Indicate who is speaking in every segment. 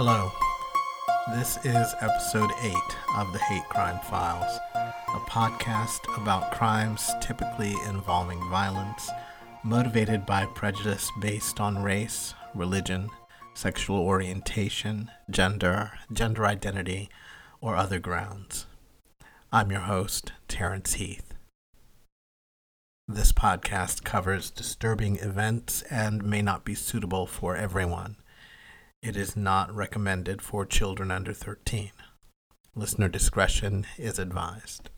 Speaker 1: Hello. This is episode 8 of the Hate Crime Files, a podcast about crimes typically involving violence, motivated by prejudice based on race, religion, sexual orientation, gender, gender identity, or other grounds. I'm your host, Terrence Heath. This podcast covers disturbing events and may not be suitable for everyone. It is not recommended for children under 13. Listener discretion is advised.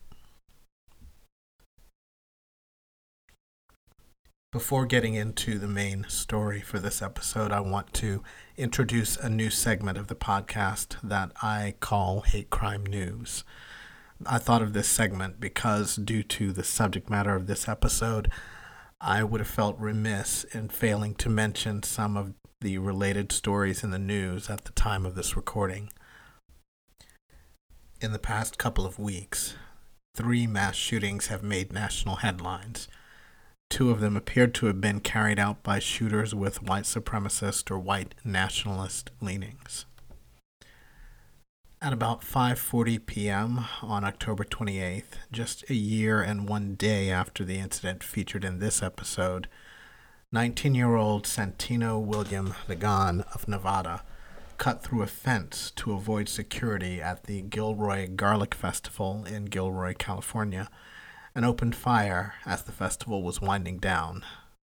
Speaker 1: Before getting into the main story for this episode, I want to introduce a new segment of the podcast that I call Hate Crime News. I thought of this segment because, due to the subject matter of this episode, I would have felt remiss in failing to mention some of the related stories in the news at the time of this recording. In the past couple of weeks, three mass shootings have made national headlines. Two of them appeared to have been carried out by shooters with white supremacist or white nationalist leanings. At about 5:40 p.m. on October 28th, just a year and one day after the incident featured in this episode, 19-year-old Santino William Legan of Nevada cut through a fence to avoid security at the Gilroy Garlic Festival in Gilroy, California, and opened fire as the festival was winding down.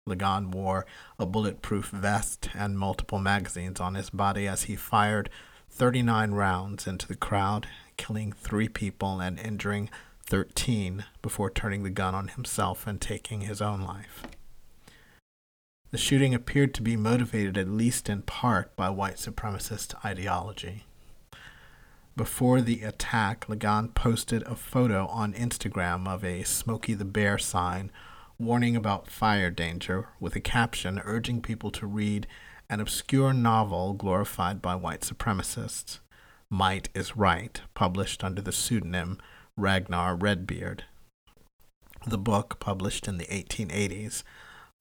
Speaker 1: Legan wore a bulletproof vest and multiple magazines on his body as he fired 39 rounds into the crowd, killing three people and injuring 13 before turning the gun on himself and taking his own life. The shooting appeared to be motivated at least in part by white supremacist ideology. Before the attack, Legan posted a photo on Instagram of a Smokey the Bear sign warning about fire danger with a caption urging people to read an obscure novel glorified by white supremacists, Might is Right, published under the pseudonym Ragnar Redbeard. The book, published in the 1880s,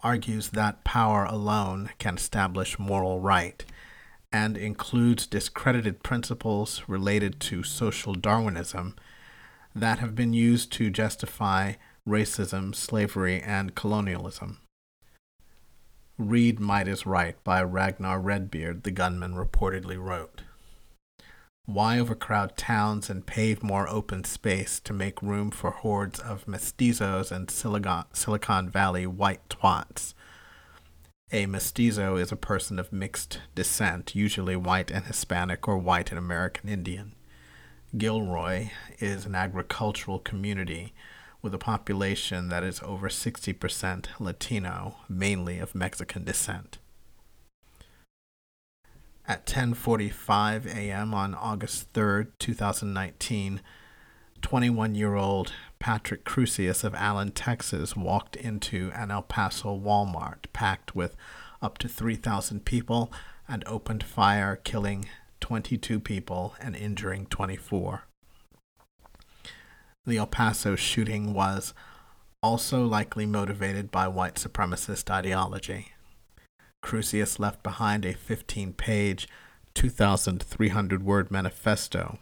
Speaker 1: argues that power alone can establish moral right and includes discredited principles related to social Darwinism that have been used to justify racism, slavery, and colonialism. Read Might is Right by Ragnar Redbeard, the gunman reportedly wrote. Why overcrowd towns and pave more open space to make room for hordes of mestizos and Silicon Valley white twats? A mestizo is a person of mixed descent, usually white and Hispanic or white and American Indian. Gilroy is an agricultural community with a population that is over 60% Latino, mainly of Mexican descent. At 10:45 a.m. on August 3, 2019, 21-year-old Patrick Crusius of Allen, Texas, walked into an El Paso Walmart packed with up to 3,000 people and opened fire, killing 22 people and injuring 24 the El Paso shooting was also likely motivated by white supremacist ideology. Crusius left behind a 15 page, 2,300 word manifesto,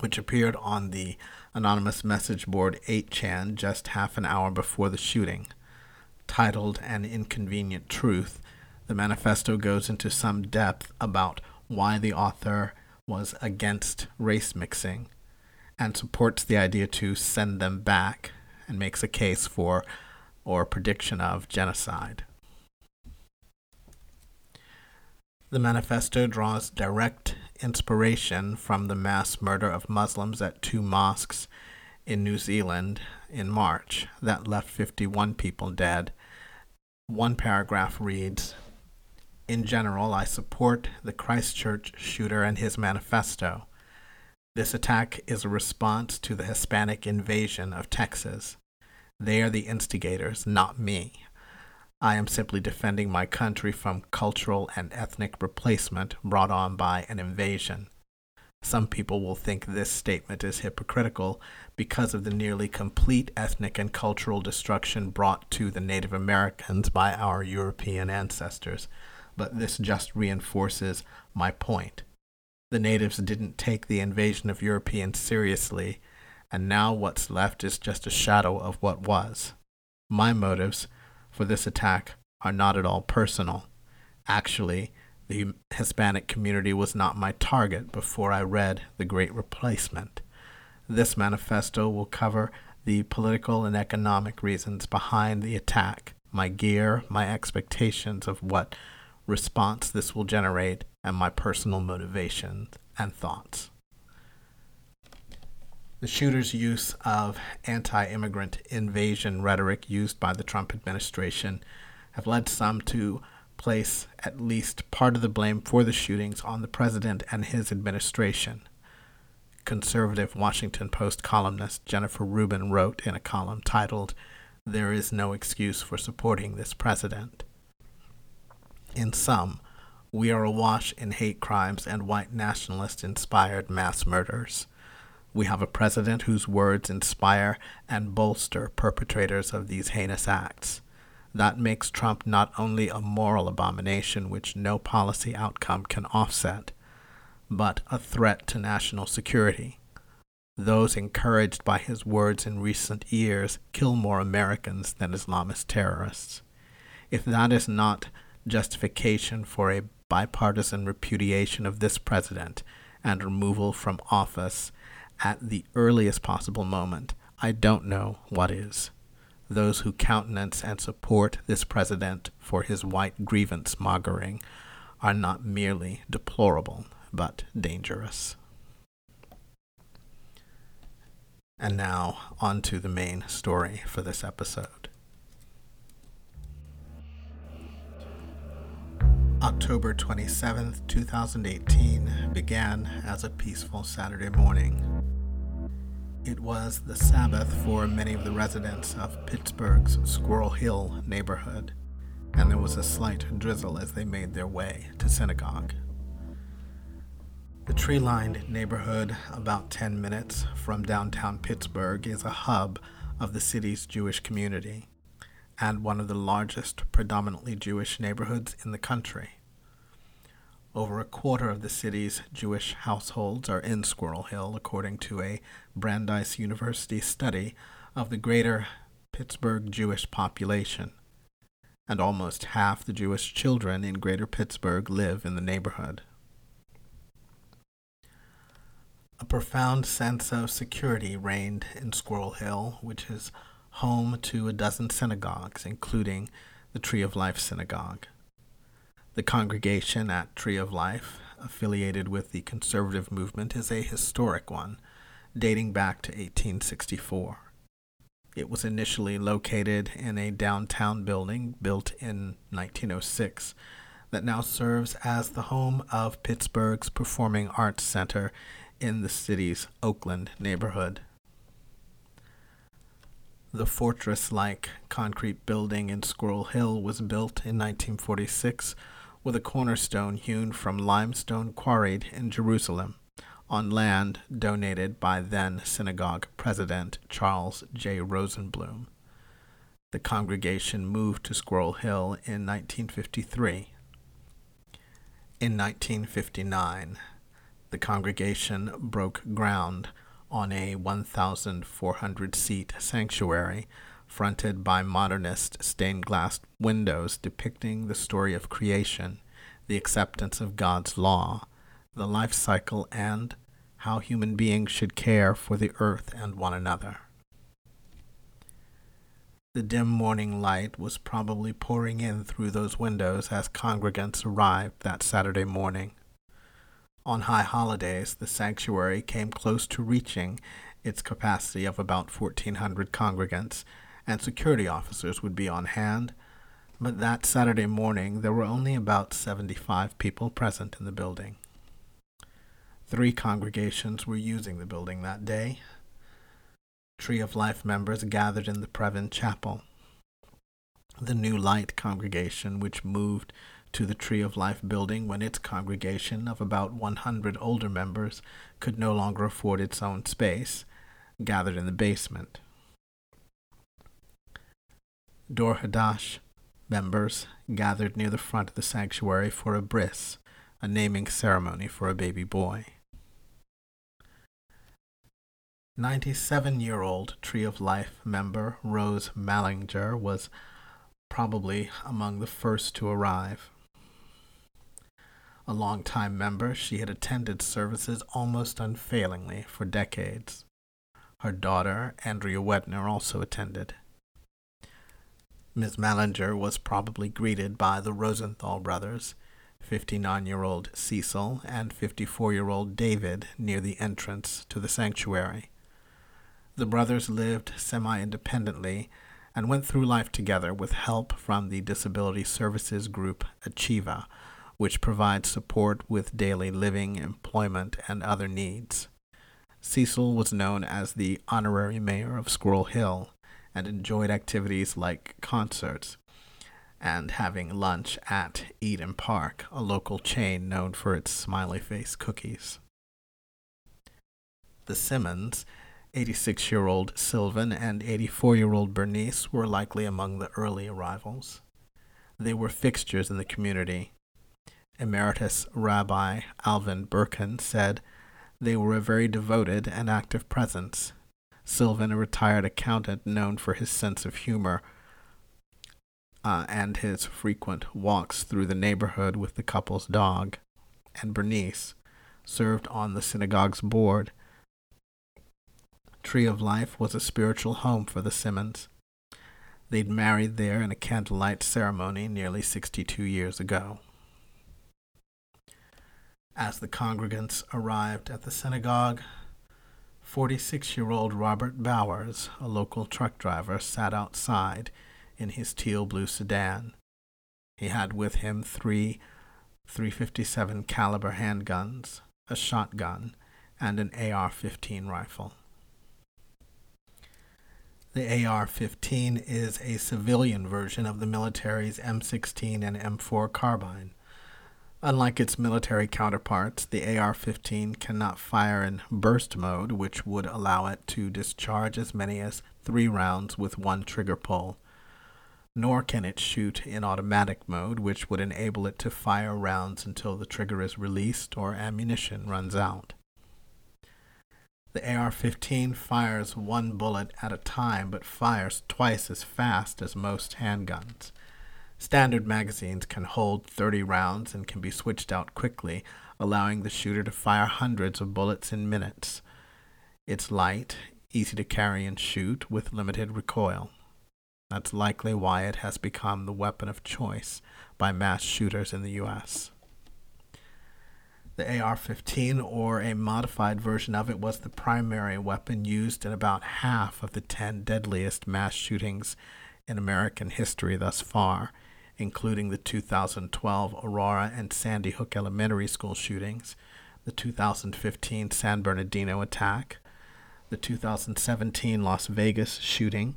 Speaker 1: which appeared on the anonymous message board 8chan just half an hour before the shooting. Titled An Inconvenient Truth, the manifesto goes into some depth about why the author was against race mixing and supports the idea to send them back and makes a case for or prediction of genocide. The manifesto draws direct inspiration from the mass murder of Muslims at two mosques in New Zealand in March that left 51 people dead. One paragraph reads In general, I support the Christchurch shooter and his manifesto. This attack is a response to the Hispanic invasion of Texas. They are the instigators, not me. I am simply defending my country from cultural and ethnic replacement brought on by an invasion. Some people will think this statement is hypocritical because of the nearly complete ethnic and cultural destruction brought to the Native Americans by our European ancestors, but this just reinforces my point. The natives didn't take the invasion of Europeans seriously, and now what's left is just a shadow of what was. My motives for this attack are not at all personal. Actually, the Hispanic community was not my target before I read The Great Replacement. This manifesto will cover the political and economic reasons behind the attack, my gear, my expectations of what response this will generate, and my personal motivations and thoughts. The shooter's use of anti immigrant invasion rhetoric used by the Trump administration have led some to place at least part of the blame for the shootings on the president and his administration. Conservative Washington Post columnist Jennifer Rubin wrote in a column titled, There is no excuse for supporting this president. In sum, we are awash in hate crimes and white nationalist inspired mass murders. We have a president whose words inspire and bolster perpetrators of these heinous acts. That makes Trump not only a moral abomination which no policy outcome can offset, but a threat to national security. Those encouraged by his words in recent years kill more Americans than Islamist terrorists. If that is not justification for a bipartisan repudiation of this president and removal from office at the earliest possible moment, I don't know what is those who countenance and support this president for his white grievance mongering are not merely deplorable, but dangerous. And now, on to the main story for this episode. October 27th, 2018 began as a peaceful Saturday morning it was the Sabbath for many of the residents of Pittsburgh's Squirrel Hill neighborhood, and there was a slight drizzle as they made their way to synagogue. The tree lined neighborhood, about 10 minutes from downtown Pittsburgh, is a hub of the city's Jewish community and one of the largest predominantly Jewish neighborhoods in the country. Over a quarter of the city's Jewish households are in Squirrel Hill, according to a Brandeis University study of the greater Pittsburgh Jewish population. And almost half the Jewish children in greater Pittsburgh live in the neighborhood. A profound sense of security reigned in Squirrel Hill, which is home to a dozen synagogues, including the Tree of Life Synagogue. The congregation at Tree of Life, affiliated with the conservative movement, is a historic one, dating back to 1864. It was initially located in a downtown building built in 1906 that now serves as the home of Pittsburgh's Performing Arts Center in the city's Oakland neighborhood. The fortress like concrete building in Squirrel Hill was built in 1946 with a cornerstone hewn from limestone quarried in Jerusalem on land donated by then synagogue president Charles J. Rosenblum. The congregation moved to Squirrel Hill in 1953. In 1959, the congregation broke ground on a 1,400 seat sanctuary fronted by modernist stained glass windows depicting the story of creation, the acceptance of God's law, the life cycle, and how human beings should care for the earth and one another. The dim morning light was probably pouring in through those windows as congregants arrived that Saturday morning. On high holidays, the sanctuary came close to reaching its capacity of about 1,400 congregants and security officers would be on hand, but that Saturday morning there were only about 75 people present in the building. Three congregations were using the building that day. Tree of Life members gathered in the Pervin Chapel. The New Light congregation, which moved to the Tree of Life building when its congregation of about 100 older members could no longer afford its own space, gathered in the basement. Dor Hadash members gathered near the front of the sanctuary for a bris, a naming ceremony for a baby boy. 97 year old Tree of Life member Rose Mallinger was probably among the first to arrive. A long-time member, she had attended services almost unfailingly for decades. Her daughter, Andrea Wedner, also attended. Ms. Mallinger was probably greeted by the Rosenthal brothers, 59 year old Cecil and 54 year old David, near the entrance to the sanctuary. The brothers lived semi independently and went through life together with help from the disability services group Achieva, which provides support with daily living, employment, and other needs. Cecil was known as the honorary mayor of Squirrel Hill and enjoyed activities like concerts and having lunch at Eat'n Park, a local chain known for its smiley face cookies. The Simons 86 year old Sylvan and 84 year old Bernice were likely among the early arrivals. They were fixtures in the community. Emeritus Rabbi Alvin Berkun said they were a very devoted and active presence. Sylvan, a retired accountant known for his sense of humor uh, and his frequent walks through the neighborhood with the couple's dog, and Bernice served on the synagogue's board Tree of Life was a spiritual home for the Simons. They'd married there in a candlelight ceremony nearly 62 years ago. As the congregants arrived at the synagogue, 46 year old Robert Bowers, a local truck driver, sat outside in his teal blue sedan. He had with him three 357 caliber handguns, a shotgun, and an AR-15 rifle. The AR 15 is a civilian version of the military's M16 and M4 carbine. Unlike its military counterparts, the AR 15 cannot fire in burst mode, which would allow it to discharge as many as three rounds with one trigger pull. Nor can it shoot in automatic mode, which would enable it to fire rounds until the trigger is released or ammunition runs out. The AR 15 fires one bullet at a time, but fires twice as fast as most handguns. Standard magazines can hold 30 rounds and can be switched out quickly, allowing the shooter to fire hundreds of bullets in minutes. It's light, easy to carry and shoot, with limited recoil. That's likely why it has become the weapon of choice by mass shooters in the U.S. The AR 15, or a modified version of it, was the primary weapon used in about half of the 10 deadliest mass shootings in American history thus far, including the 2012 Aurora and Sandy Hook Elementary School shootings, the 2015 San Bernardino attack, the 2017 Las Vegas shooting,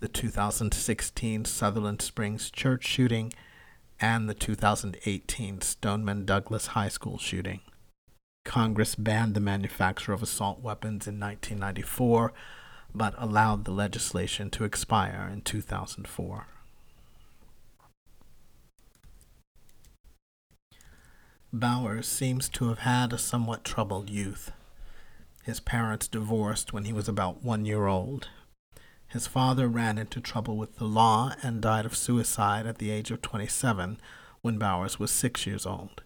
Speaker 1: the 2016 Sutherland Springs church shooting, and the 2018 Stoneman Douglas High School shooting. Congress banned the manufacture of assault weapons in 1994, but allowed the legislation to expire in 2004. Bowers seems to have had a somewhat troubled youth. His parents divorced when he was about one year old, his father ran into trouble with the law and died of suicide at the age of 27 when Bowers was six years old.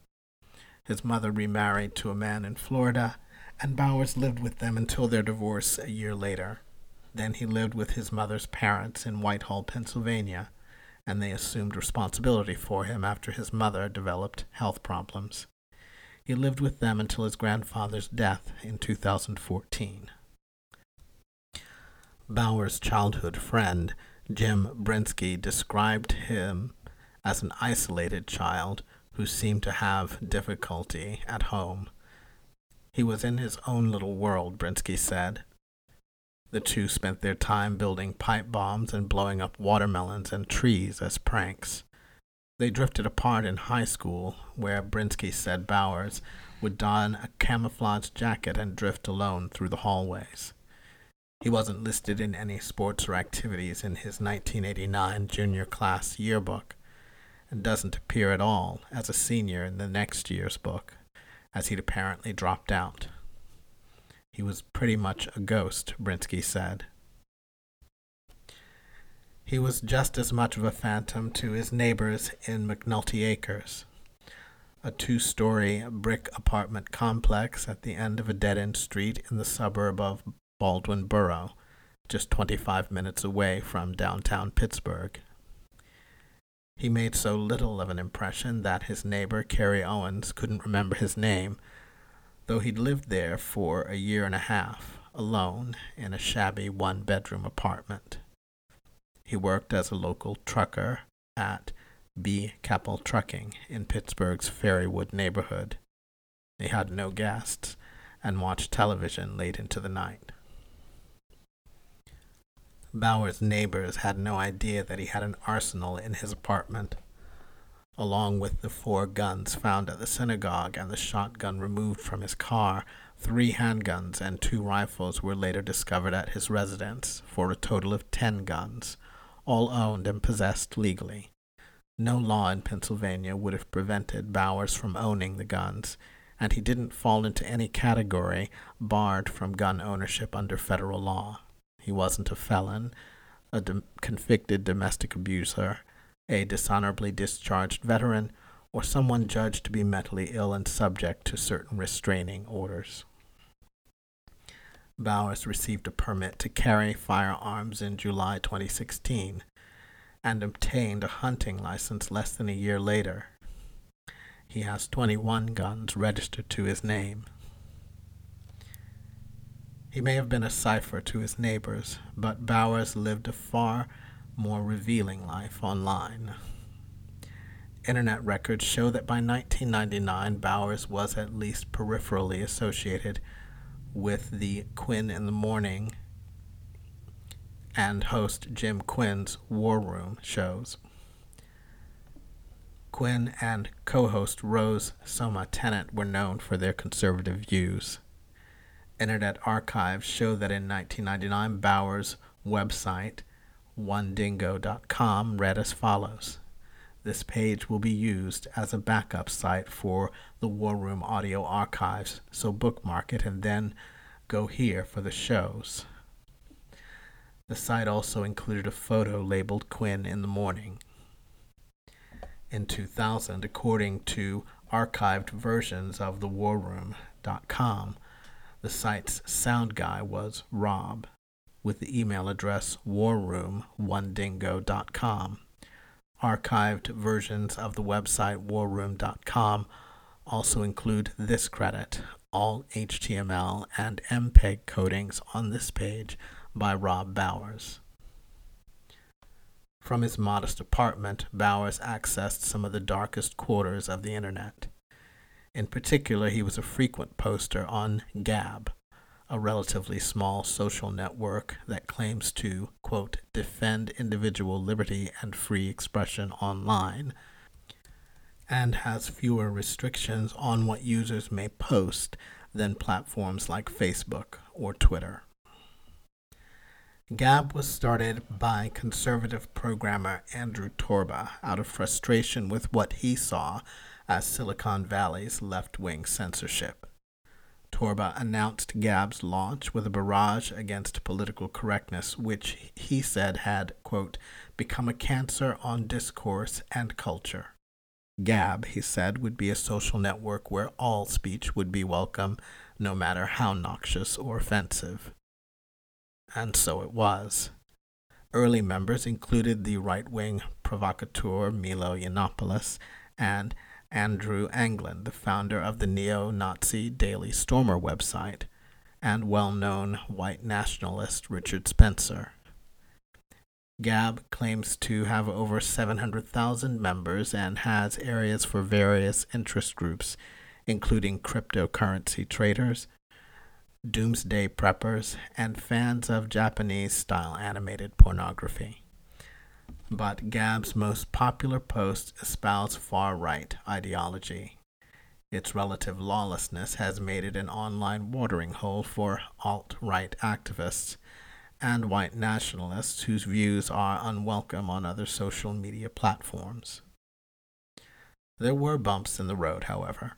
Speaker 1: His mother remarried to a man in Florida, and Bowers lived with them until their divorce a year later. Then he lived with his mother's parents in Whitehall, Pennsylvania, and they assumed responsibility for him after his mother developed health problems. He lived with them until his grandfather's death in 2014. Bowers' childhood friend, Jim Brinsky, described him as an isolated child who seemed to have difficulty at home. He was in his own little world, Brinsky said. The two spent their time building pipe bombs and blowing up watermelons and trees as pranks. They drifted apart in high school, where Brinsky said Bowers would don a camouflage jacket and drift alone through the hallways. He wasn't listed in any sports or activities in his 1989 junior class yearbook, and doesn't appear at all as a senior in the next year's book, as he'd apparently dropped out. He was pretty much a ghost, Brinsky said. He was just as much of a phantom to his neighbors in McNulty Acres, a two story brick apartment complex at the end of a dead end street in the suburb of Baldwin Borough, just 25 minutes away from downtown Pittsburgh. He made so little of an impression that his neighbor, Carrie Owens, couldn't remember his name, though he'd lived there for a year and a half, alone, in a shabby one bedroom apartment. He worked as a local trucker at B. Keppel Trucking in Pittsburgh's Fairywood neighborhood. He had no guests and watched television late into the night. Bowers' neighbors had no idea that he had an arsenal in his apartment. Along with the four guns found at the synagogue and the shotgun removed from his car, three handguns and two rifles were later discovered at his residence for a total of ten guns, all owned and possessed legally. No law in Pennsylvania would have prevented Bowers from owning the guns, and he didn't fall into any category barred from gun ownership under federal law. He wasn't a felon, a de- convicted domestic abuser, a dishonorably discharged veteran, or someone judged to be mentally ill and subject to certain restraining orders. Bowers received a permit to carry firearms in July 2016 and obtained a hunting license less than a year later. He has 21 guns registered to his name. He may have been a cipher to his neighbors, but Bowers lived a far more revealing life online. Internet records show that by 1999, Bowers was at least peripherally associated with the Quinn in the Morning and host Jim Quinn's War Room shows. Quinn and co host Rose Somma Tennant were known for their conservative views. Internet archives show that in 1999, Bowers' website, onedingo.com, read as follows this page will be used as a backup site for the War Room audio archives, so bookmark it and then go here for the shows. The site also included a photo labeled Quinn in the Morning. In 2000, according to archived versions of the warroom.com, the site's sound guy was Rob, with the email address warroom1dingo.com. Archived versions of the website warroom.com also include this credit. All HTML and MPEG codings on this page by Rob Bowers. From his modest apartment, Bowers accessed some of the darkest quarters of the internet. In particular, he was a frequent poster on Gab, a relatively small social network that claims to, quote, defend individual liberty and free expression online, and has fewer restrictions on what users may post than platforms like Facebook or Twitter. Gab was started by conservative programmer Andrew Torba out of frustration with what he saw as Silicon Valley's left wing censorship. Torba announced Gab's launch with a barrage against political correctness, which he said had, quote, become a cancer on discourse and culture. Gab, he said, would be a social network where all speech would be welcome, no matter how noxious or offensive. And so it was. Early members included the right wing provocateur Milo Yiannopoulos and Andrew Anglin, the founder of the neo Nazi Daily Stormer website, and well known white nationalist Richard Spencer. Gab claims to have over 700,000 members and has areas for various interest groups, including cryptocurrency traders, doomsday preppers, and fans of Japanese style animated pornography but Gab's most popular posts espouse far right ideology. Its relative lawlessness has made it an online watering hole for alt right activists and white nationalists whose views are unwelcome on other social media platforms. There were bumps in the road, however.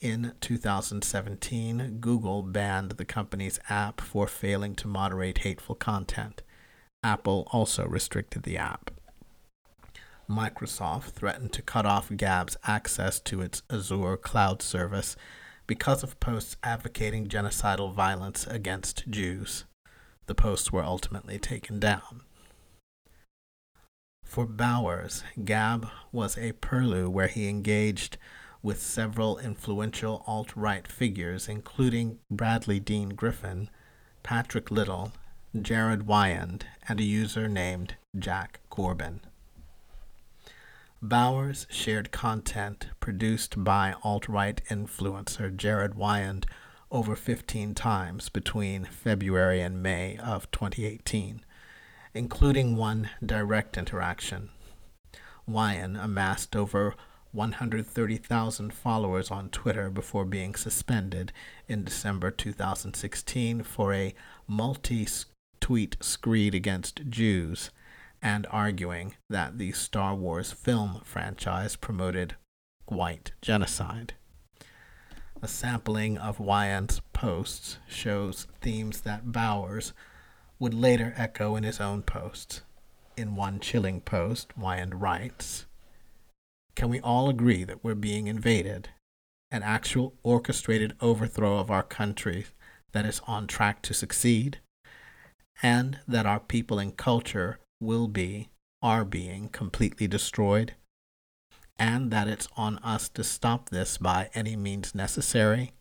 Speaker 1: In 2017, Google banned the company's app for failing to moderate hateful content. Apple also restricted the app. Microsoft threatened to cut off Gab's access to its Azure cloud service because of posts advocating genocidal violence against Jews. The posts were ultimately taken down. For Bowers, Gab was a purlieu where he engaged with several influential alt right figures, including Bradley Dean Griffin, Patrick Little, Jared Wyand, and a user named Jack Corbin. Bowers shared content produced by alt right influencer Jared Wyand over 15 times between February and May of 2018, including one direct interaction. Wyand amassed over 130,000 followers on Twitter before being suspended in December 2016 for a multi tweet screed against Jews and arguing that the Star Wars film franchise promoted white genocide. A sampling of Wyand's posts shows themes that Bowers would later echo in his own posts. In one chilling post, Wyand writes Can we all agree that we're being invaded? An actual orchestrated overthrow of our country that is on track to succeed? And that our people and culture will be, are being completely destroyed, and that it's on us to stop this by any means necessary.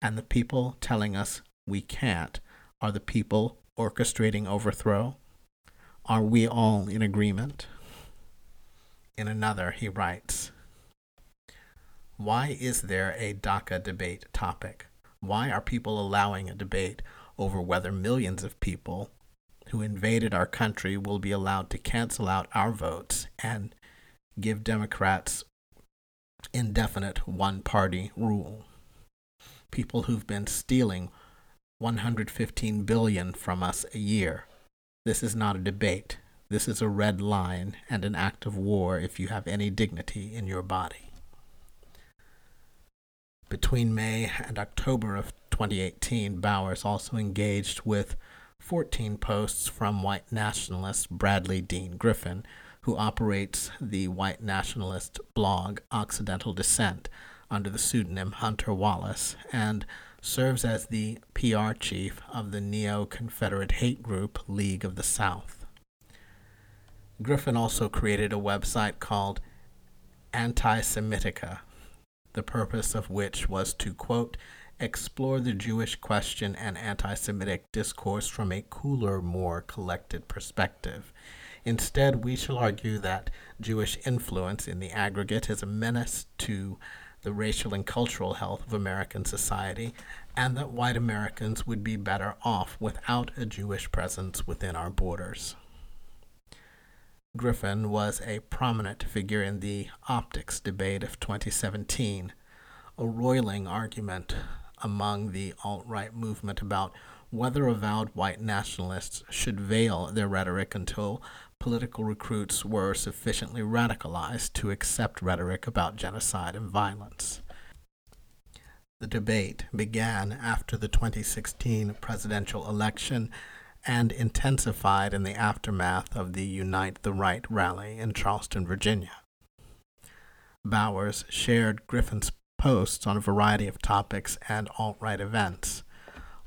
Speaker 1: And the people telling us we can't are the people orchestrating overthrow. Are we all in agreement? In another, he writes Why is there a DACA debate topic? Why are people allowing a debate over whether millions of people who invaded our country will be allowed to cancel out our votes and give Democrats indefinite one party rule. People who've been stealing 115 billion from us a year. This is not a debate. This is a red line and an act of war if you have any dignity in your body. Between May and October of 2018, Bowers also engaged with 14 posts from white nationalist Bradley Dean Griffin, who operates the white nationalist blog Occidental Descent under the pseudonym Hunter Wallace and serves as the PR chief of the neo Confederate hate group League of the South. Griffin also created a website called Anti Semitica, the purpose of which was to, quote, explore the Jewish question and anti Semitic discourse from a cooler, more collected perspective. Instead, we shall argue that Jewish influence in the aggregate is a menace to the racial and cultural health of American society, and that white Americans would be better off without a Jewish presence within our borders. Griffin was a prominent figure in the optics debate of 2017, a roiling argument among the alt right movement about whether avowed white nationalists should veil their rhetoric until political recruits were sufficiently radicalized to accept rhetoric about genocide and violence. The debate began after the 2016 presidential election and intensified in the aftermath of the Unite the Right rally in Charleston, Virginia. Bowers shared Griffin's posts on a variety of topics and alt right events.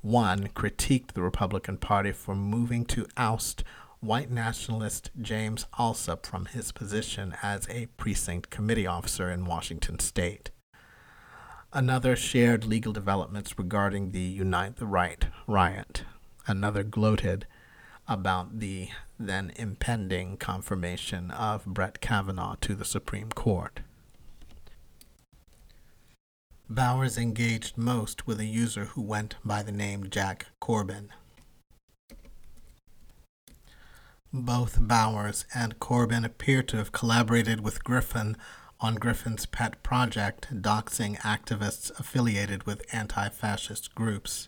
Speaker 1: One critiqued the Republican Party for moving to oust white nationalist James Allsup from his position as a precinct committee officer in Washington state. Another shared legal developments regarding the Unite the Right riot. Another gloated about the then impending confirmation of Brett Kavanaugh to the Supreme Court. Bowers engaged most with a user who went by the name Jack Corbin. Both Bowers and Corbin appear to have collaborated with Griffin on Griffin's pet project, doxing activists affiliated with anti fascist groups.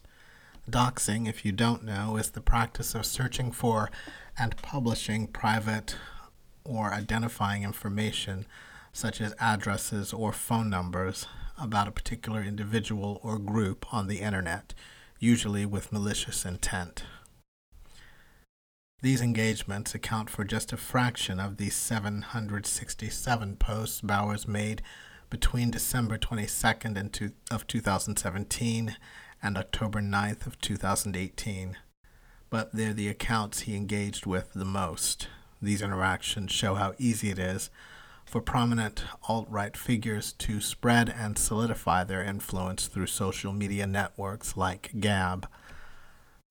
Speaker 1: Doxing, if you don't know, is the practice of searching for and publishing private or identifying information such as addresses or phone numbers, about a particular individual or group on the internet, usually with malicious intent. These engagements account for just a fraction of the 767 posts Bowers made between December 22nd and two, of 2017 and October 9th of 2018. But they're the accounts he engaged with the most. These interactions show how easy it is for prominent alt right figures to spread and solidify their influence through social media networks like Gab.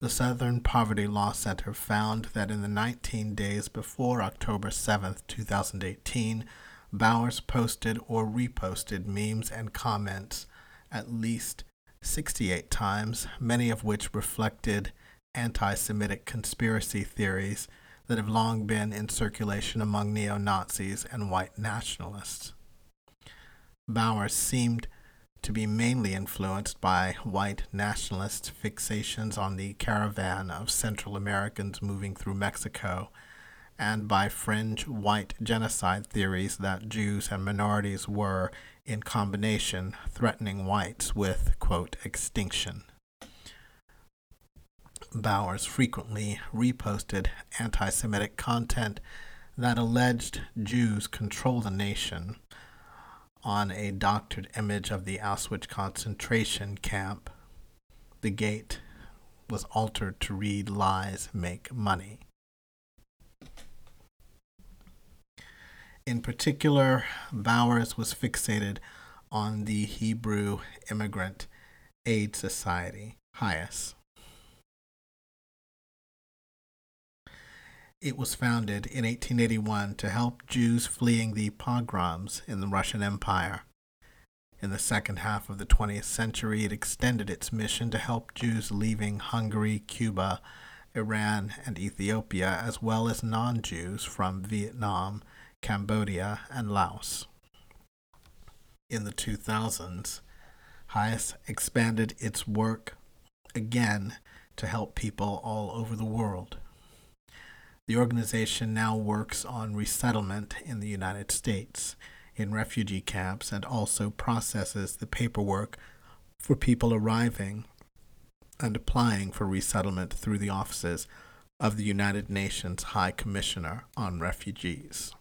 Speaker 1: The Southern Poverty Law Center found that in the 19 days before October 7, 2018, Bowers posted or reposted memes and comments at least 68 times, many of which reflected anti Semitic conspiracy theories that have long been in circulation among neo Nazis and white nationalists. Bauer seemed to be mainly influenced by white nationalist fixations on the caravan of Central Americans moving through Mexico and by fringe white genocide theories that Jews and minorities were, in combination, threatening whites with, quote, extinction. Bowers frequently reposted anti Semitic content that alleged Jews control the nation on a doctored image of the Auschwitz concentration camp. The gate was altered to read Lies Make Money. In particular, Bowers was fixated on the Hebrew Immigrant Aid Society, HIAS. It was founded in 1881 to help Jews fleeing the pogroms in the Russian Empire. In the second half of the 20th century, it extended its mission to help Jews leaving Hungary, Cuba, Iran, and Ethiopia, as well as non Jews from Vietnam, Cambodia, and Laos. In the 2000s, HIAS expanded its work again to help people all over the world. The organization now works on resettlement in the United States in refugee camps and also processes the paperwork for people arriving and applying for resettlement through the offices of the United Nations High Commissioner on Refugees.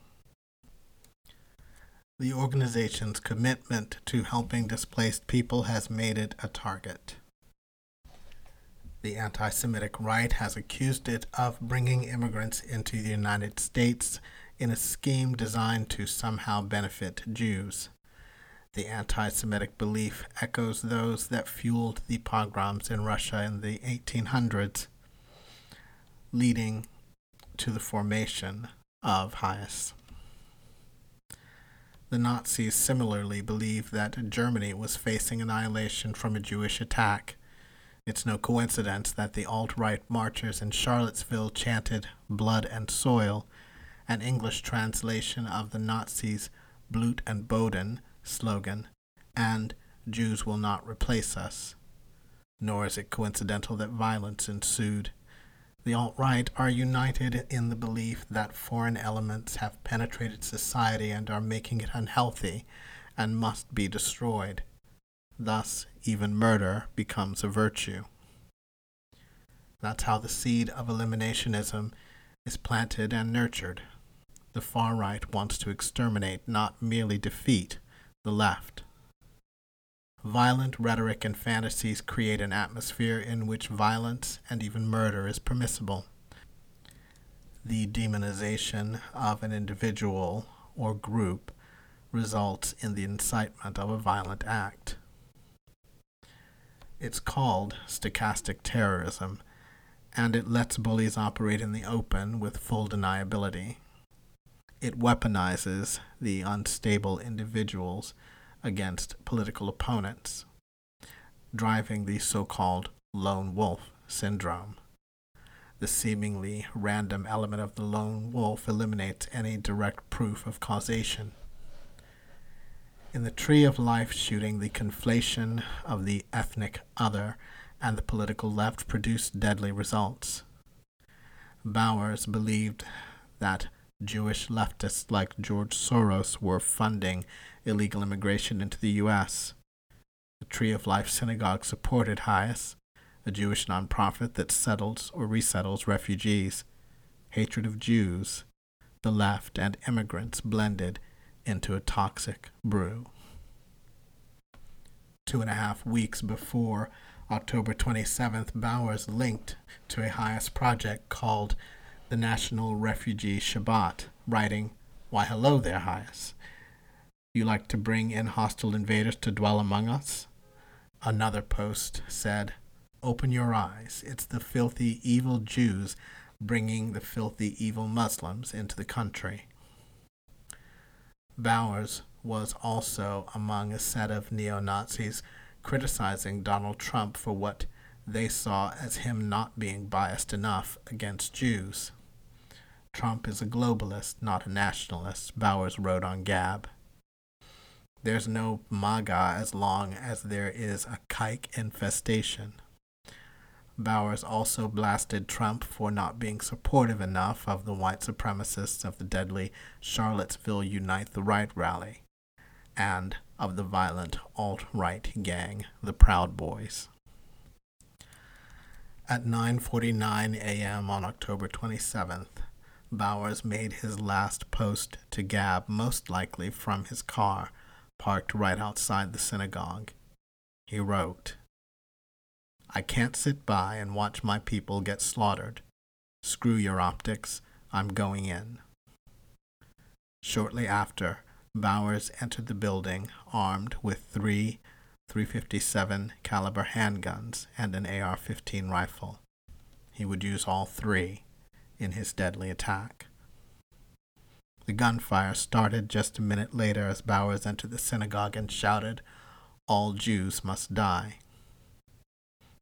Speaker 1: The organization's commitment to helping displaced people has made it a target. The anti Semitic right has accused it of bringing immigrants into the United States in a scheme designed to somehow benefit Jews. The anti Semitic belief echoes those that fueled the pogroms in Russia in the 1800s, leading to the formation of HIAS. The Nazis similarly believed that Germany was facing annihilation from a Jewish attack it's no coincidence that the alt right marchers in Charlottesville chanted Blood and Soil, an English translation of the Nazis' Blut and Boden slogan, and Jews will not replace us. Nor is it coincidental that violence ensued. The alt right are united in the belief that foreign elements have penetrated society and are making it unhealthy and must be destroyed. Thus, even murder becomes a virtue. That's how the seed of eliminationism is planted and nurtured. The far right wants to exterminate, not merely defeat, the left. Violent rhetoric and fantasies create an atmosphere in which violence and even murder is permissible. The demonization of an individual or group results in the incitement of a violent act. It's called stochastic terrorism, and it lets bullies operate in the open with full deniability. It weaponizes the unstable individuals against political opponents, driving the so called lone wolf syndrome. The seemingly random element of the lone wolf eliminates any direct proof of causation. In the Tree of Life shooting, the conflation of the ethnic other and the political left produced deadly results. Bowers believed that Jewish leftists like George Soros were funding illegal immigration into the U.S. The Tree of Life Synagogue supported Hias, a Jewish nonprofit that settles or resettles refugees. Hatred of Jews, the left, and immigrants blended into a toxic brew. Two and a half weeks before October 27th, Bowers linked to a Hias project called the National Refugee Shabbat, writing, Why, hello there, Hias. You like to bring in hostile invaders to dwell among us? Another post said, Open your eyes. It's the filthy, evil Jews bringing the filthy, evil Muslims into the country. Bowers was also among a set of neo Nazis criticizing Donald Trump for what they saw as him not being biased enough against Jews. Trump is a globalist, not a nationalist, Bowers wrote on Gab. There's no MAGA as long as there is a kike infestation. Bowers also blasted Trump for not being supportive enough of the white supremacists of the deadly Charlottesville Unite the Right rally and of the violent alt right gang, the Proud Boys. At 9:49 a.m. on October 27th, Bowers made his last post to Gab, most likely from his car, parked right outside the synagogue. He wrote, I can't sit by and watch my people get slaughtered. Screw your optics, I'm going in. Shortly after, Bowers entered the building armed with three 357 caliber handguns and an AR-15 rifle. He would use all three in his deadly attack. The gunfire started just a minute later as Bowers entered the synagogue and shouted, All Jews must die.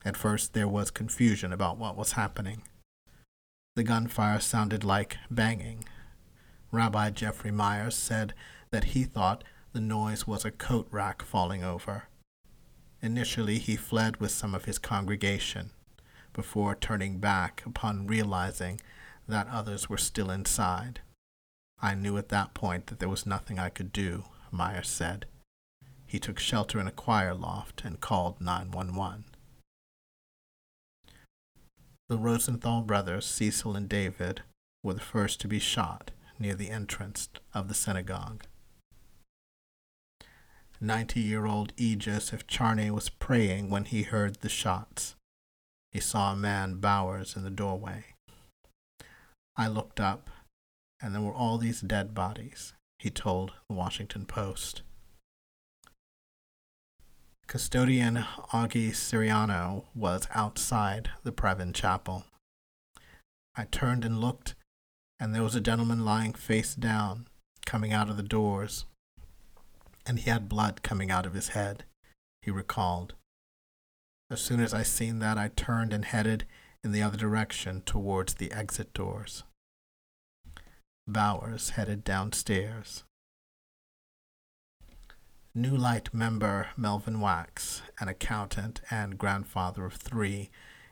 Speaker 1: At first, there was confusion about what was happening. The gunfire sounded like banging. Rabbi Jeffrey Myers said that he thought the noise was a coat rack falling over. Initially, he fled with some of his congregation, before turning back upon realizing that others were still inside. I knew at that point that there was nothing I could do, Myers said. He took shelter in a choir loft and called 911. The Rosenthal brothers, Cecil and David, were the first to be shot near the entrance of the synagogue. 90 year old E. Joseph Charney was praying when he heard the shots. He saw a man, Bowers, in the doorway. I looked up, and there were all these dead bodies, he told the Washington Post. Custodian Augie Siriano was outside the Pervin Chapel. I turned and looked, and there was a gentleman lying face down, coming out of the doors and he had blood coming out of his head, he recalled. As soon as I seen that, I turned and headed in the other direction towards the exit doors. Bowers headed downstairs. New Light member Melvin Wax, an accountant and grandfather of three,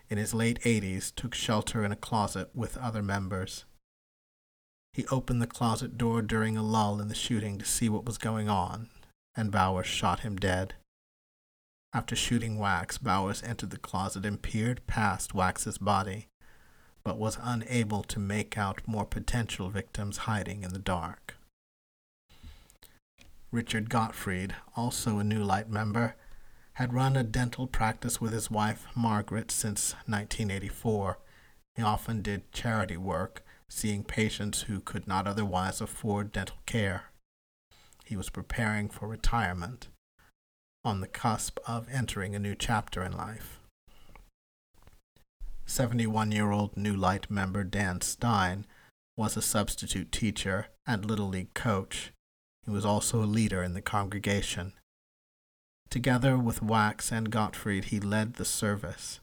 Speaker 1: in his late 80s took shelter in a closet with other members. He opened the closet door during a lull in the shooting to see what was going on and Bowers shot him dead. After shooting Wax, Bowers entered the closet and peered past Wax's body, but was unable to make out more potential victims hiding in the dark. Richard Gottfried, also a New Light member, had run a dental practice with his wife Margaret since 1984. He often did charity work, seeing patients who could not otherwise afford dental care. He was preparing for retirement, on the cusp of entering a new chapter in life. 71 year old New Light member Dan Stein was a substitute teacher and Little League coach. He was also a leader in the congregation. Together with Wax and Gottfried, he led the service.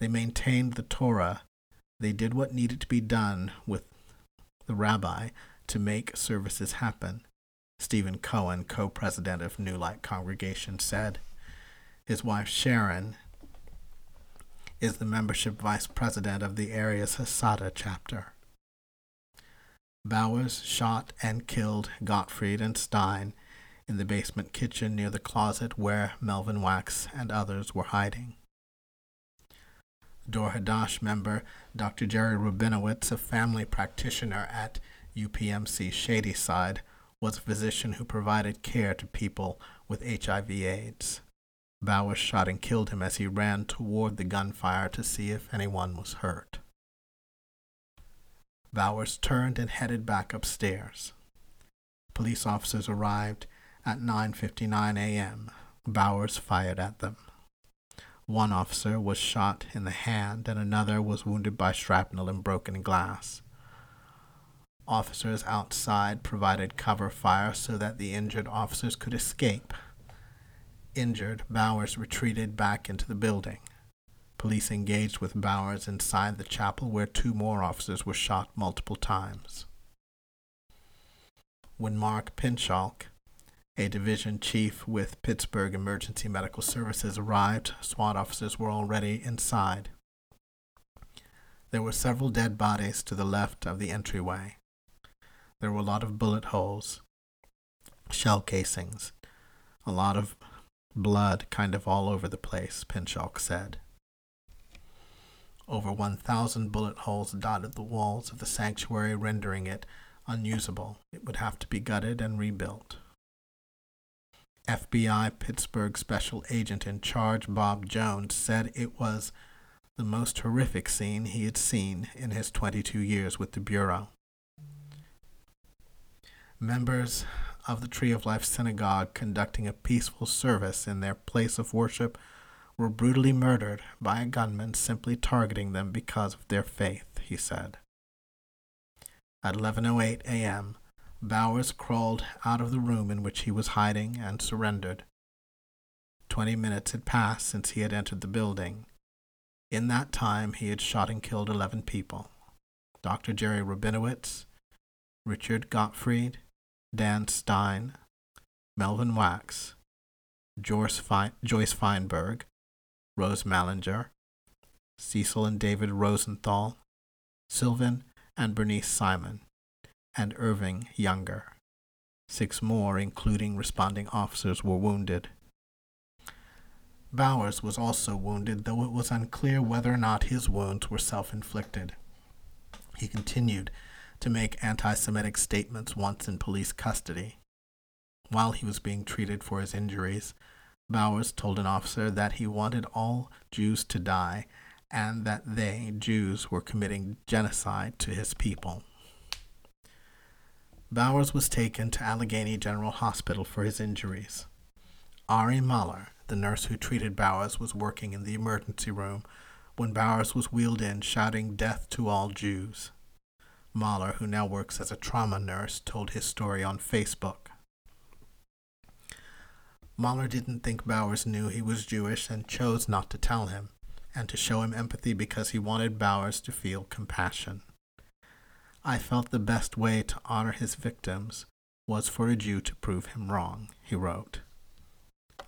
Speaker 1: They maintained the Torah. They did what needed to be done with the rabbi to make services happen. Stephen Cohen, co president of New Light Congregation, said. His wife Sharon is the membership vice president of the area's Hadassah chapter. Bowers shot and killed Gottfried and Stein in the basement kitchen near the closet where Melvin Wax and others were hiding. Dor Hadash member Dr. Jerry Rabinowitz, a family practitioner at UPMC Shadyside, was a physician who provided care to people with HIV/AIDS. Bowers shot and killed him as he ran toward the gunfire to see if anyone was hurt. Bowers turned and headed back upstairs. Police officers arrived at 9:59 a.m. Bowers fired at them. One officer was shot in the hand and another was wounded by shrapnel and broken glass. Officers outside provided cover fire so that the injured officers could escape. Injured, Bowers retreated back into the building. Police engaged with Bowers inside the chapel where two more officers were shot multiple times. When Mark Pinchalk, a division chief with Pittsburgh Emergency Medical Services arrived, SWAT officers were already inside. There were several dead bodies to the left of the entryway. There were a lot of bullet holes, shell casings, a lot of blood kind of all over the place, Pinchalk said. Over 1,000 bullet holes dotted the walls of the sanctuary, rendering it unusable. It would have to be gutted and rebuilt. FBI Pittsburgh special agent in charge, Bob Jones, said it was the most horrific scene he had seen in his 22 years with the Bureau. Members of the Tree of Life Synagogue conducting a peaceful service in their place of worship were brutally murdered by a gunman simply targeting them because of their faith, he said. At 11:08 a.m., Bowers crawled out of the room in which he was hiding and surrendered. Twenty minutes had passed since he had entered the building. In that time, he had shot and killed 11 people Dr. Jerry Rabinowitz, Richard Gottfried, Dan Stein, Melvin Wax, Joyce Feinberg, Rose Mallinger, Cecil and David Rosenthal, Sylvan and Bernice Simon, and Irving Younger. Six more, including responding officers, were wounded. Bowers was also wounded, though it was unclear whether or not his wounds were self inflicted. He continued to make anti Semitic statements once in police custody. While he was being treated for his injuries, Bowers told an officer that he wanted all Jews to die and that they, Jews, were committing genocide to his people. Bowers was taken to Allegheny General Hospital for his injuries. Ari Mahler, the nurse who treated Bowers, was working in the emergency room when Bowers was wheeled in shouting death to all Jews. Mahler, who now works as a trauma nurse, told his story on Facebook. Mahler didn't think Bowers knew he was Jewish and chose not to tell him, and to show him empathy because he wanted Bowers to feel compassion. I felt the best way to honor his victims was for a Jew to prove him wrong, he wrote.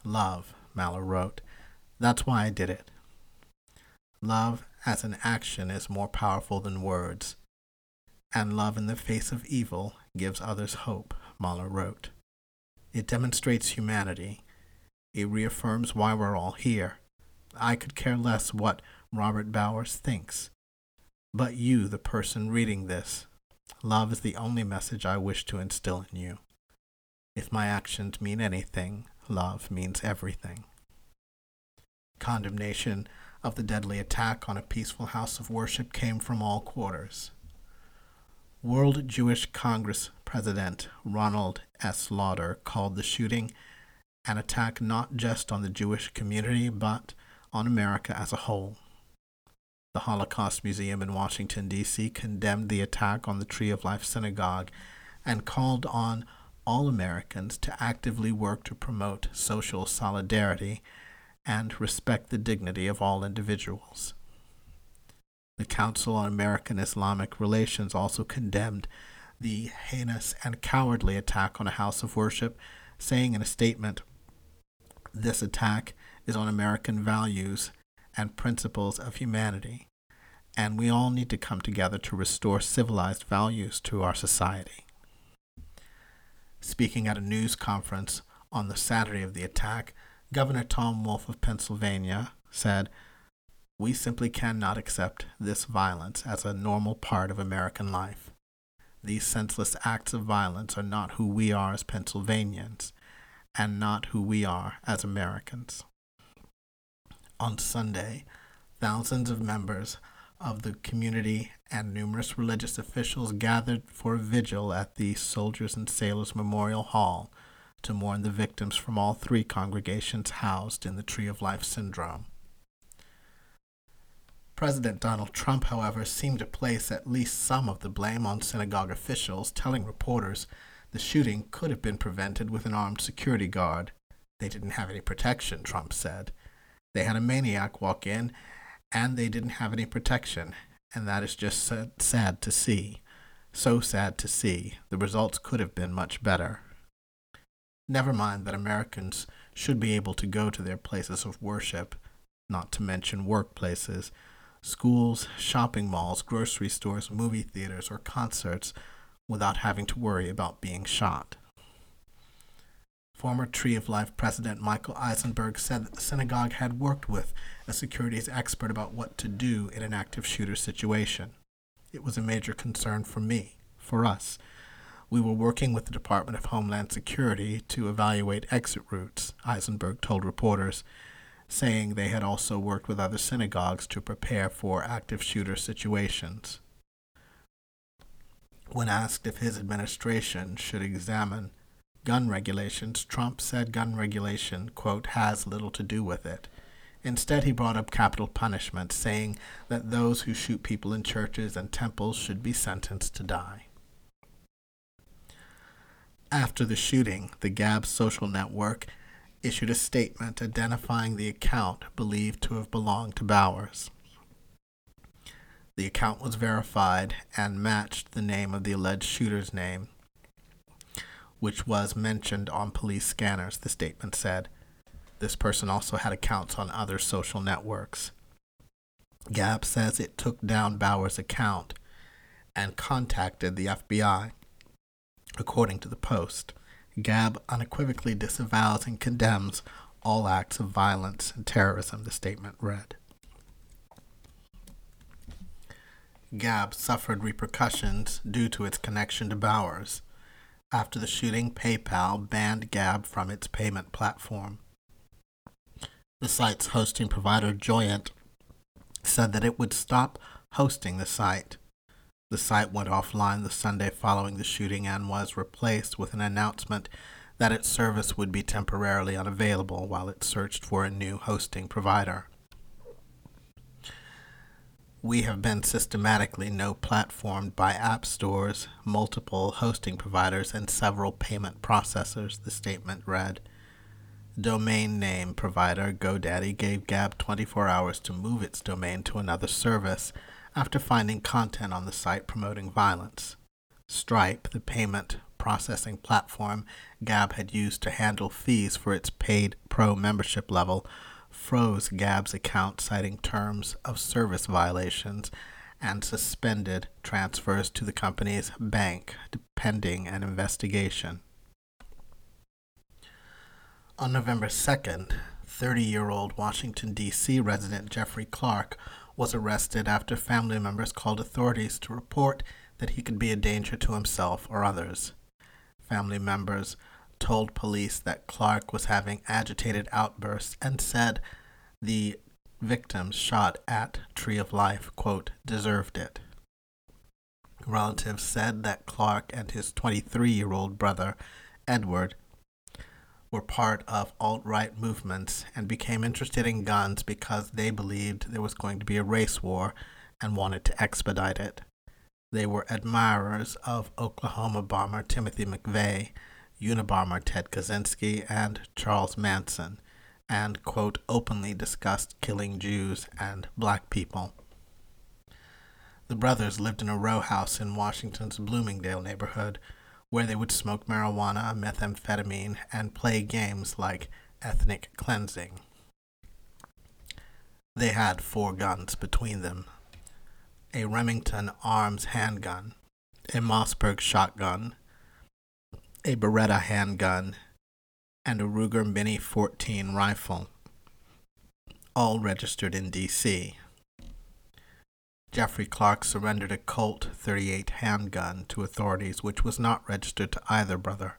Speaker 1: Love, Mahler wrote. That's why I did it. Love as an action is more powerful than words, and love in the face of evil gives others hope, Mahler wrote. It demonstrates humanity. It reaffirms why we're all here. I could care less what Robert Bowers thinks but you, the person reading this. Love is the only message I wish to instill in you. If my actions mean anything, love means everything. Condemnation of the deadly attack on a peaceful house of worship came from all quarters. World Jewish Congress President Ronald S. Lauder called the shooting an attack not just on the Jewish community, but on America as a whole. The Holocaust Museum in Washington, D.C. condemned the attack on the Tree of Life Synagogue and called on all Americans to actively work to promote social solidarity and respect the dignity of all individuals. The Council on American Islamic Relations also condemned the heinous and cowardly attack on a house of worship, saying in a statement, This attack is on American values and principles of humanity and we all need to come together to restore civilized values to our society. Speaking at a news conference on the Saturday of the attack, Governor Tom Wolf of Pennsylvania said, We simply cannot accept this violence as a normal part of American life. These senseless acts of violence are not who we are as Pennsylvanians and not who we are as Americans. On Sunday, thousands of members of the community and numerous religious officials gathered for a vigil at the Soldiers and Sailors Memorial Hall to mourn the victims from all three congregations housed in the Tree of Life synagogue. President Donald Trump, however, seemed to place at least some of the blame on synagogue officials, telling reporters the shooting could have been prevented with an armed security guard. They didn't have any protection, Trump said. They had a maniac walk in, and they didn't have any protection, and that is just sad to see. So sad to see. The results could have been much better. Never mind that Americans should be able to go to their places of worship, not to mention workplaces, schools, shopping malls, grocery stores, movie theaters, or concerts without having to worry about being shot. Former Tree of Life President Michael Eisenberg said that the synagogue had worked with a securities expert about what to do in an active shooter situation. It was a major concern for me, for us. We were working with the Department of Homeland Security to evaluate exit routes, Eisenberg told reporters, saying they had also worked with other synagogues to prepare for active shooter situations. When asked if his administration should examine gun regulations, Trump said gun regulation, quote, has little to do with it. Instead, he brought up capital punishment, saying that those who shoot people in churches and temples should be sentenced to die. After the shooting, the Gab social network issued a statement identifying the account believed to have belonged to Bowers. The account was verified and matched the name of the alleged shooter's name, which was mentioned on police scanners, the statement said. This person also had accounts on other social networks. Gab says it took down Bowers' account and contacted the FBI. According to the Post, Gab unequivocally disavows and condemns all acts of violence and terrorism, the statement read. Gab suffered repercussions due to its connection to Bowers. After the shooting, PayPal banned Gab from its payment platform. The site's hosting provider, Joyent, said that it would stop hosting the site. The site went offline the Sunday following the shooting and was replaced with an announcement that its service would be temporarily unavailable while it searched for a new hosting provider. We have been systematically no platformed by app stores, multiple hosting providers, and several payment processors, the statement read. Domain name provider GoDaddy gave Gab 24 hours to move its domain to another service after finding content on the site promoting violence. Stripe, the payment processing platform Gab had used to handle fees for its paid pro membership level, froze Gab's account citing terms of service violations and suspended transfers to the company's bank pending an investigation. On November 2nd, 30 year old Washington, D.C. resident Jeffrey Clark was arrested after family members called authorities to report that he could be a danger to himself or others. Family members told police that Clark was having agitated outbursts and said the victims shot at Tree of Life, quote, deserved it. Relatives said that Clark and his 23 year old brother, Edward, were part of alt right movements and became interested in guns because they believed there was going to be a race war and wanted to expedite it. They were admirers of Oklahoma bomber Timothy McVeigh, Unabomber Ted Kaczynski, and Charles Manson, and, quote, openly discussed killing Jews and black people. The brothers lived in a row house in Washington's Bloomingdale neighborhood where they would smoke marijuana, methamphetamine, and play games like ethnic cleansing. They had four guns between them. a Remington Arms handgun, a Mossberg shotgun, a Beretta handgun, and a Ruger Mini 14 rifle, all registered in D.C. Jeffrey Clark surrendered a Colt 38 handgun to authorities, which was not registered to either brother.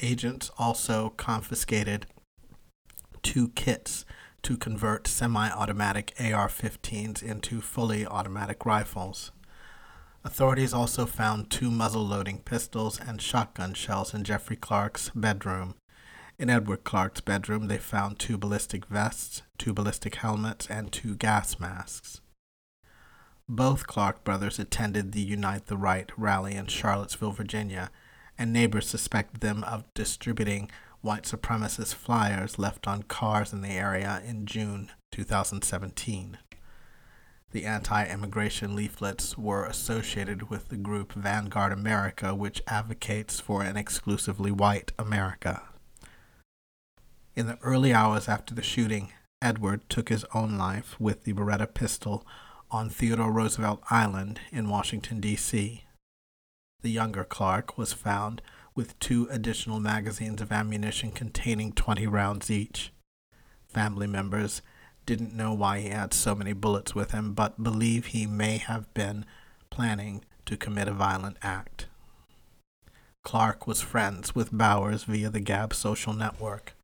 Speaker 1: Agents also confiscated two kits to convert semi automatic AR 15s into fully automatic rifles. Authorities also found two muzzle loading pistols and shotgun shells in Jeffrey Clark's bedroom. In Edward Clark's bedroom, they found two ballistic vests, two ballistic helmets, and two gas masks. Both Clark brothers attended the Unite the Right rally in Charlottesville, Virginia, and neighbors suspected them of distributing white supremacist flyers left on cars in the area in June 2017. The anti immigration leaflets were associated with the group Vanguard America, which advocates for an exclusively white America. In the early hours after the shooting, Edward took his own life with the Beretta pistol on Theodore Roosevelt Island in Washington, D.C. The younger Clark was found with two additional magazines of ammunition containing 20 rounds each. Family members didn't know why he had so many bullets with him, but believe he may have been planning to commit a violent act. Clark was friends with Bowers via the Gab social network.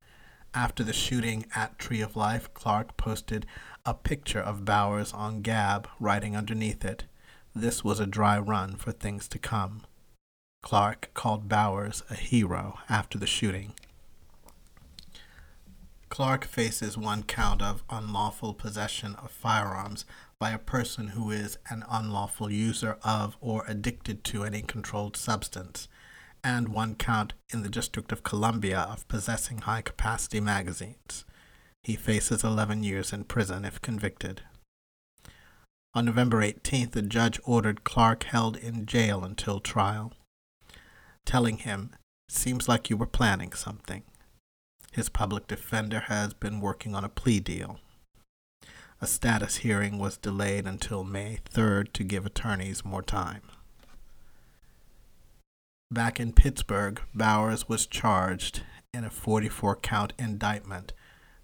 Speaker 1: After the shooting at Tree of Life, Clark posted a picture of Bowers on Gab, writing underneath it, This was a dry run for things to come. Clark called Bowers a hero after the shooting. Clark faces one count of unlawful possession of firearms by a person who is an unlawful user of or addicted to any controlled substance, and one count in the District of Columbia of possessing high capacity magazines. He faces 11 years in prison if convicted. On November 18th, the judge ordered Clark held in jail until trial telling him, Seems like you were planning something. His public defender has been working on a plea deal. A status hearing was delayed until May 3rd to give attorneys more time. Back in Pittsburgh, Bowers was charged in a 44 count indictment,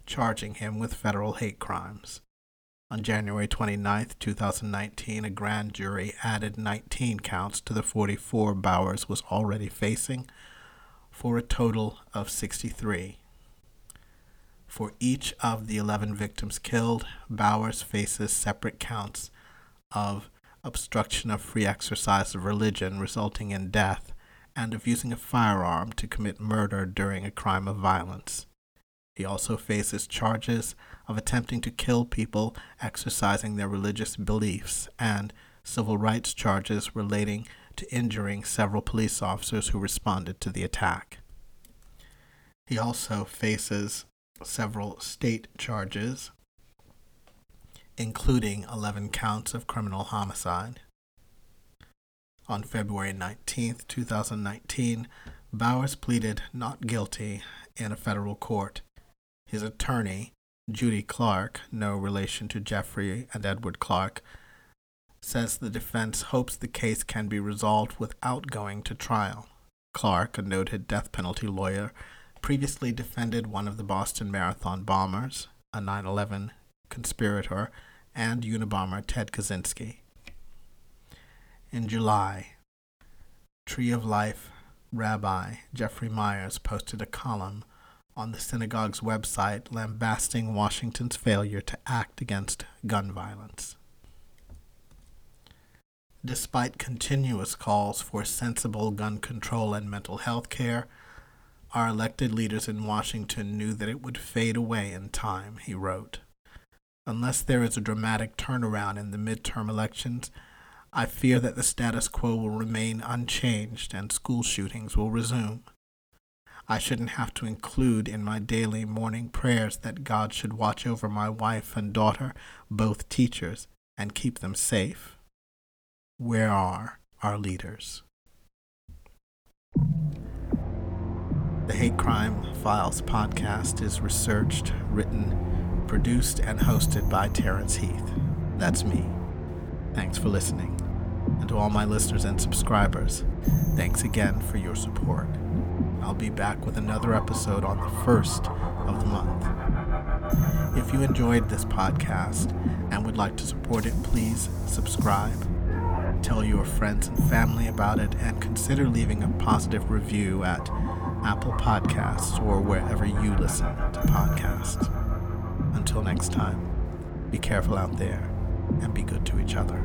Speaker 1: charging him with federal hate crimes. On January 29, 2019, a grand jury added 19 counts to the 44 Bowers was already facing for a total of 63. For each of the 11 victims killed, Bowers faces separate counts of obstruction of free exercise of religion resulting in death and of using a firearm to commit murder during a crime of violence. He also faces charges of attempting to kill people exercising their religious beliefs and civil rights charges relating to injuring several police officers who responded to the attack. He also faces several state charges, including 11 counts of criminal homicide. On February 19, 2019, Bowers pleaded not guilty in a federal court his attorney, Judy Clark, no relation to Jeffrey and Edward Clark, says the defense hopes the case can be resolved without going to trial. Clark, a noted death penalty lawyer, previously defended one of the Boston Marathon bombers, a 9 11 conspirator, and Unabomber Ted Kaczynski. In July, Tree of Life Rabbi Jeffrey Myers posted a column on the synagogue's website lambasting Washington's failure to act against gun violence. Despite continuous calls for sensible gun control and mental health care, our elected leaders in Washington knew that it would fade away in time, he wrote. Unless there is a dramatic turnaround in the midterm elections, I fear that the status quo will remain unchanged and school shootings will resume. I shouldn't have to include in my daily morning prayers that God should watch over my wife and daughter, both teachers, and keep them safe. Where are our leaders? The Hate Crime Files podcast is researched, written, produced, and hosted by Terrence Heath. That's me. Thanks for listening. And to all my listeners and subscribers, thanks again for your support. I'll be back with another episode on the first of the month. If you enjoyed this podcast and would like to support it, please subscribe, tell your friends and family about it, and consider leaving a positive review at Apple Podcasts or wherever you listen to podcasts. Until next time, be careful out there and be good to each other.